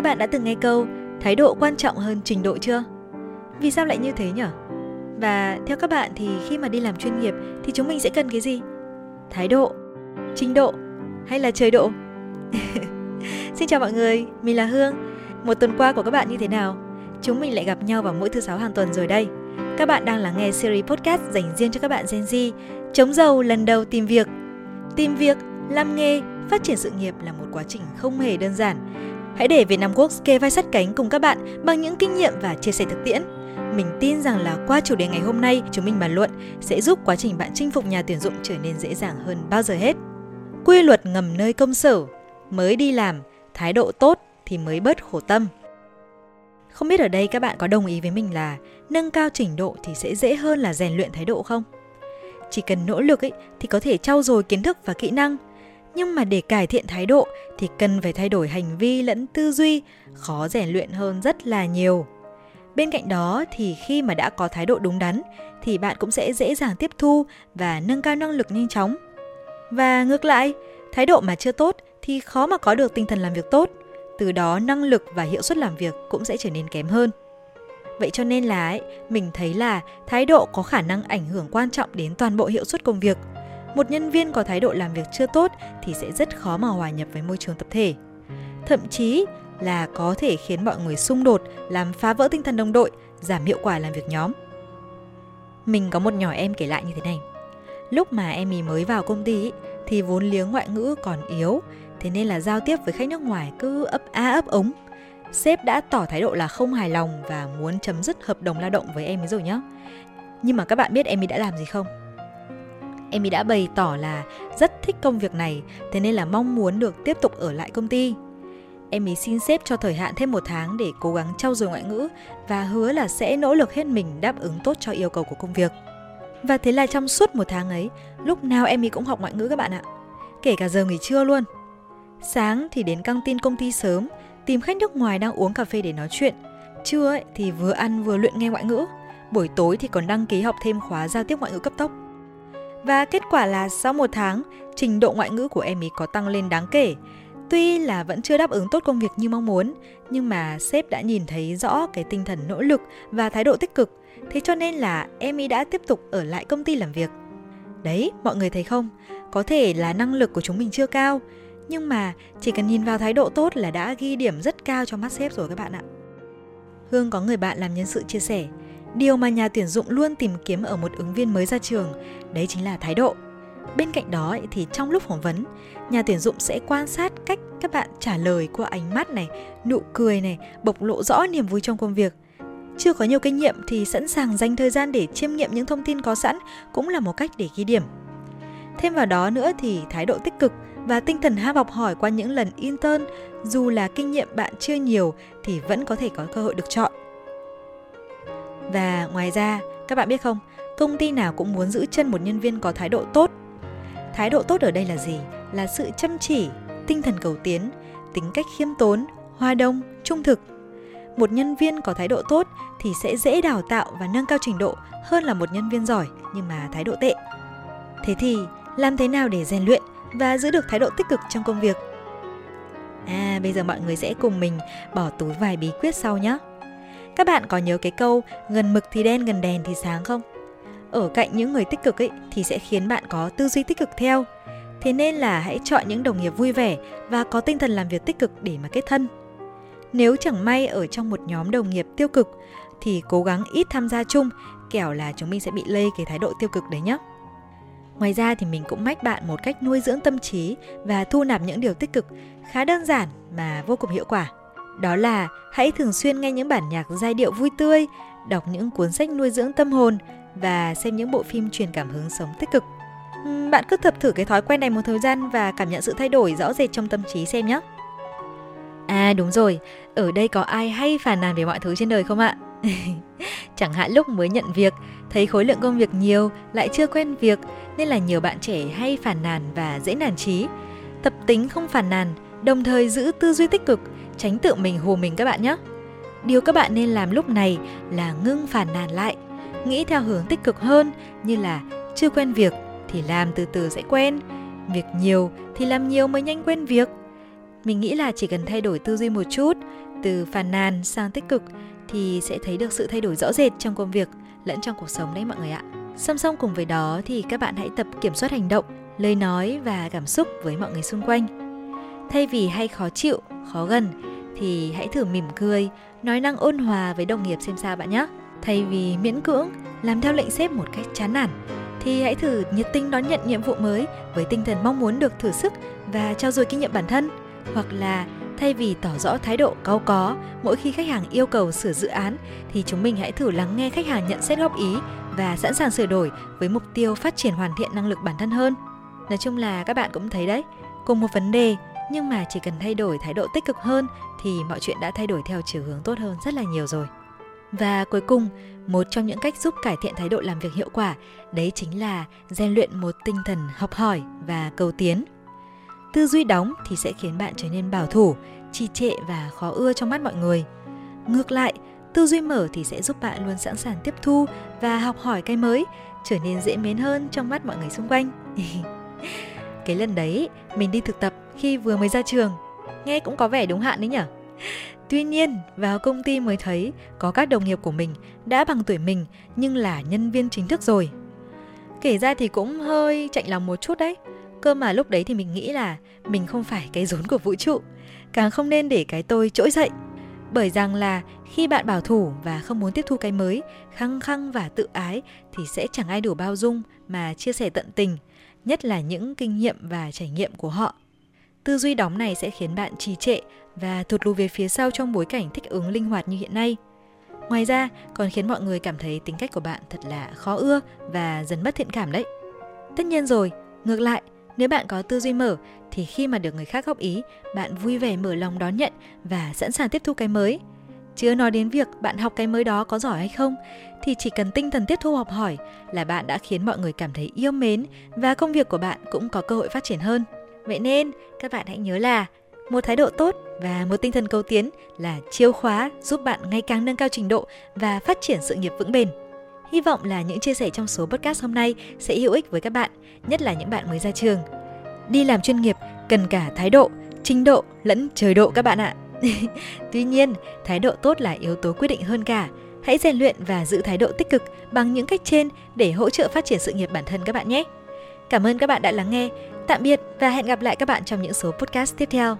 Các bạn đã từng nghe câu thái độ quan trọng hơn trình độ chưa? Vì sao lại như thế nhỉ? Và theo các bạn thì khi mà đi làm chuyên nghiệp thì chúng mình sẽ cần cái gì? Thái độ, trình độ hay là trời độ? Xin chào mọi người, mình là Hương. Một tuần qua của các bạn như thế nào? Chúng mình lại gặp nhau vào mỗi thứ sáu hàng tuần rồi đây. Các bạn đang lắng nghe series podcast dành riêng cho các bạn Gen Z, chống giàu lần đầu tìm việc. Tìm việc, làm nghề, phát triển sự nghiệp là một quá trình không hề đơn giản. Hãy để Việt Nam Works kê vai sát cánh cùng các bạn bằng những kinh nghiệm và chia sẻ thực tiễn. Mình tin rằng là qua chủ đề ngày hôm nay chúng mình bàn luận sẽ giúp quá trình bạn chinh phục nhà tuyển dụng trở nên dễ dàng hơn bao giờ hết. Quy luật ngầm nơi công sở, mới đi làm, thái độ tốt thì mới bớt khổ tâm. Không biết ở đây các bạn có đồng ý với mình là nâng cao trình độ thì sẽ dễ hơn là rèn luyện thái độ không? Chỉ cần nỗ lực ấy thì có thể trau dồi kiến thức và kỹ năng. Nhưng mà để cải thiện thái độ thì cần phải thay đổi hành vi lẫn tư duy, khó rèn luyện hơn rất là nhiều. Bên cạnh đó thì khi mà đã có thái độ đúng đắn thì bạn cũng sẽ dễ dàng tiếp thu và nâng cao năng lực nhanh chóng. Và ngược lại, thái độ mà chưa tốt thì khó mà có được tinh thần làm việc tốt, từ đó năng lực và hiệu suất làm việc cũng sẽ trở nên kém hơn. Vậy cho nên là ấy, mình thấy là thái độ có khả năng ảnh hưởng quan trọng đến toàn bộ hiệu suất công việc. Một nhân viên có thái độ làm việc chưa tốt thì sẽ rất khó mà hòa nhập với môi trường tập thể. Thậm chí là có thể khiến mọi người xung đột, làm phá vỡ tinh thần đồng đội, giảm hiệu quả làm việc nhóm. Mình có một nhỏ em kể lại như thế này. Lúc mà em ý mới vào công ty thì vốn liếng ngoại ngữ còn yếu, thế nên là giao tiếp với khách nước ngoài cứ ấp a ấp ống. Sếp đã tỏ thái độ là không hài lòng và muốn chấm dứt hợp đồng lao động với em ấy rồi nhá. Nhưng mà các bạn biết em ấy đã làm gì không? Em ấy đã bày tỏ là rất thích công việc này, thế nên là mong muốn được tiếp tục ở lại công ty. Em xin sếp cho thời hạn thêm một tháng để cố gắng trau dồi ngoại ngữ và hứa là sẽ nỗ lực hết mình đáp ứng tốt cho yêu cầu của công việc. Và thế là trong suốt một tháng ấy, lúc nào em cũng học ngoại ngữ các bạn ạ. Kể cả giờ nghỉ trưa luôn. Sáng thì đến căng tin công ty sớm, tìm khách nước ngoài đang uống cà phê để nói chuyện. Trưa ấy thì vừa ăn vừa luyện nghe ngoại ngữ. Buổi tối thì còn đăng ký học thêm khóa giao tiếp ngoại ngữ cấp tốc. Và kết quả là sau một tháng, trình độ ngoại ngữ của em ấy có tăng lên đáng kể. Tuy là vẫn chưa đáp ứng tốt công việc như mong muốn, nhưng mà sếp đã nhìn thấy rõ cái tinh thần nỗ lực và thái độ tích cực. Thế cho nên là em ấy đã tiếp tục ở lại công ty làm việc. Đấy, mọi người thấy không? Có thể là năng lực của chúng mình chưa cao, nhưng mà chỉ cần nhìn vào thái độ tốt là đã ghi điểm rất cao cho mắt sếp rồi các bạn ạ. Hương có người bạn làm nhân sự chia sẻ, điều mà nhà tuyển dụng luôn tìm kiếm ở một ứng viên mới ra trường, đấy chính là thái độ. Bên cạnh đó thì trong lúc phỏng vấn, nhà tuyển dụng sẽ quan sát cách các bạn trả lời qua ánh mắt này, nụ cười này, bộc lộ rõ niềm vui trong công việc. Chưa có nhiều kinh nghiệm thì sẵn sàng dành thời gian để chiêm nghiệm những thông tin có sẵn cũng là một cách để ghi điểm. Thêm vào đó nữa thì thái độ tích cực và tinh thần ham học hỏi qua những lần intern, dù là kinh nghiệm bạn chưa nhiều thì vẫn có thể có cơ hội được chọn. Và ngoài ra, các bạn biết không, công ty nào cũng muốn giữ chân một nhân viên có thái độ tốt. Thái độ tốt ở đây là gì? Là sự chăm chỉ, tinh thần cầu tiến, tính cách khiêm tốn, hòa đồng, trung thực. Một nhân viên có thái độ tốt thì sẽ dễ đào tạo và nâng cao trình độ hơn là một nhân viên giỏi nhưng mà thái độ tệ. Thế thì làm thế nào để rèn luyện và giữ được thái độ tích cực trong công việc? À, bây giờ mọi người sẽ cùng mình bỏ túi vài bí quyết sau nhé. Các bạn có nhớ cái câu gần mực thì đen gần đèn thì sáng không? Ở cạnh những người tích cực ấy thì sẽ khiến bạn có tư duy tích cực theo. Thế nên là hãy chọn những đồng nghiệp vui vẻ và có tinh thần làm việc tích cực để mà kết thân. Nếu chẳng may ở trong một nhóm đồng nghiệp tiêu cực thì cố gắng ít tham gia chung, kẻo là chúng mình sẽ bị lây cái thái độ tiêu cực đấy nhé. Ngoài ra thì mình cũng mách bạn một cách nuôi dưỡng tâm trí và thu nạp những điều tích cực khá đơn giản mà vô cùng hiệu quả. Đó là hãy thường xuyên nghe những bản nhạc giai điệu vui tươi, đọc những cuốn sách nuôi dưỡng tâm hồn và xem những bộ phim truyền cảm hứng sống tích cực. Bạn cứ tập thử cái thói quen này một thời gian và cảm nhận sự thay đổi rõ rệt trong tâm trí xem nhé. À đúng rồi, ở đây có ai hay phàn nàn về mọi thứ trên đời không ạ? Chẳng hạn lúc mới nhận việc, thấy khối lượng công việc nhiều, lại chưa quen việc nên là nhiều bạn trẻ hay phàn nàn và dễ nản trí. Tập tính không phàn nàn, đồng thời giữ tư duy tích cực, tránh tự mình hù mình các bạn nhé. Điều các bạn nên làm lúc này là ngưng phản nàn lại, nghĩ theo hướng tích cực hơn như là chưa quen việc thì làm từ từ sẽ quen, việc nhiều thì làm nhiều mới nhanh quen việc. Mình nghĩ là chỉ cần thay đổi tư duy một chút, từ phàn nàn sang tích cực thì sẽ thấy được sự thay đổi rõ rệt trong công việc lẫn trong cuộc sống đấy mọi người ạ. Song song cùng với đó thì các bạn hãy tập kiểm soát hành động, lời nói và cảm xúc với mọi người xung quanh. Thay vì hay khó chịu, khó gần thì hãy thử mỉm cười, nói năng ôn hòa với đồng nghiệp xem sao bạn nhé. Thay vì miễn cưỡng làm theo lệnh sếp một cách chán nản thì hãy thử nhiệt tình đón nhận nhiệm vụ mới với tinh thần mong muốn được thử sức và trao dồi kinh nghiệm bản thân hoặc là thay vì tỏ rõ thái độ cao có mỗi khi khách hàng yêu cầu sửa dự án thì chúng mình hãy thử lắng nghe khách hàng nhận xét góp ý và sẵn sàng sửa đổi với mục tiêu phát triển hoàn thiện năng lực bản thân hơn. Nói chung là các bạn cũng thấy đấy, cùng một vấn đề nhưng mà chỉ cần thay đổi thái độ tích cực hơn thì mọi chuyện đã thay đổi theo chiều hướng tốt hơn rất là nhiều rồi. Và cuối cùng, một trong những cách giúp cải thiện thái độ làm việc hiệu quả đấy chính là rèn luyện một tinh thần học hỏi và cầu tiến. Tư duy đóng thì sẽ khiến bạn trở nên bảo thủ, trì trệ và khó ưa trong mắt mọi người. Ngược lại, tư duy mở thì sẽ giúp bạn luôn sẵn sàng tiếp thu và học hỏi cái mới, trở nên dễ mến hơn trong mắt mọi người xung quanh. cái lần đấy, mình đi thực tập khi vừa mới ra trường. Nghe cũng có vẻ đúng hạn đấy nhở? Tuy nhiên, vào công ty mới thấy có các đồng nghiệp của mình đã bằng tuổi mình nhưng là nhân viên chính thức rồi. Kể ra thì cũng hơi chạnh lòng một chút đấy. Cơ mà lúc đấy thì mình nghĩ là mình không phải cái rốn của vũ trụ, càng không nên để cái tôi trỗi dậy. Bởi rằng là khi bạn bảo thủ và không muốn tiếp thu cái mới, khăng khăng và tự ái thì sẽ chẳng ai đủ bao dung mà chia sẻ tận tình, nhất là những kinh nghiệm và trải nghiệm của họ. Tư duy đóng này sẽ khiến bạn trì trệ và thụt lùi về phía sau trong bối cảnh thích ứng linh hoạt như hiện nay. Ngoài ra, còn khiến mọi người cảm thấy tính cách của bạn thật là khó ưa và dần mất thiện cảm đấy. Tất nhiên rồi, ngược lại, nếu bạn có tư duy mở thì khi mà được người khác góp ý, bạn vui vẻ mở lòng đón nhận và sẵn sàng tiếp thu cái mới. Chưa nói đến việc bạn học cái mới đó có giỏi hay không, thì chỉ cần tinh thần tiếp thu học hỏi là bạn đã khiến mọi người cảm thấy yêu mến và công việc của bạn cũng có cơ hội phát triển hơn. Vậy nên, các bạn hãy nhớ là một thái độ tốt và một tinh thần cầu tiến là chìa khóa giúp bạn ngày càng nâng cao trình độ và phát triển sự nghiệp vững bền. Hy vọng là những chia sẻ trong số podcast hôm nay sẽ hữu ích với các bạn, nhất là những bạn mới ra trường. Đi làm chuyên nghiệp cần cả thái độ, trình độ lẫn trời độ các bạn ạ. Tuy nhiên, thái độ tốt là yếu tố quyết định hơn cả. Hãy rèn luyện và giữ thái độ tích cực bằng những cách trên để hỗ trợ phát triển sự nghiệp bản thân các bạn nhé. Cảm ơn các bạn đã lắng nghe. Tạm biệt và hẹn gặp lại các bạn trong những số podcast tiếp theo.